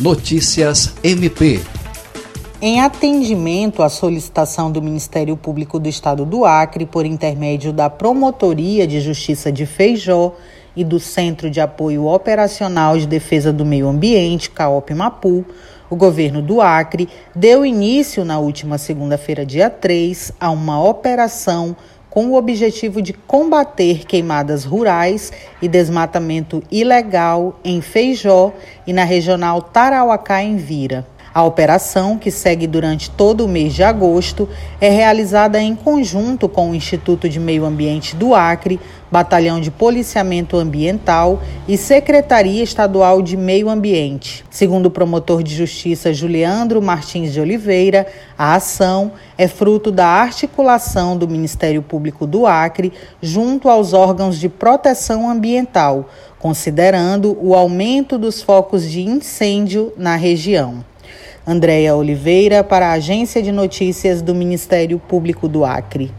Notícias MP. Em atendimento à solicitação do Ministério Público do Estado do Acre, por intermédio da Promotoria de Justiça de Feijó e do Centro de Apoio Operacional de Defesa do Meio Ambiente, CAOP Mapu, o governo do Acre deu início na última segunda-feira, dia 3, a uma operação com o objetivo de combater queimadas rurais e desmatamento ilegal em Feijó e na regional Tarauacá em Vira. A operação, que segue durante todo o mês de agosto, é realizada em conjunto com o Instituto de Meio Ambiente do Acre, Batalhão de Policiamento Ambiental e Secretaria Estadual de Meio Ambiente. Segundo o promotor de justiça Juliandro Martins de Oliveira, a ação é fruto da articulação do Ministério Público do Acre junto aos órgãos de proteção ambiental, considerando o aumento dos focos de incêndio na região. Andréia Oliveira, para a Agência de Notícias do Ministério Público do Acre.